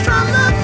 from the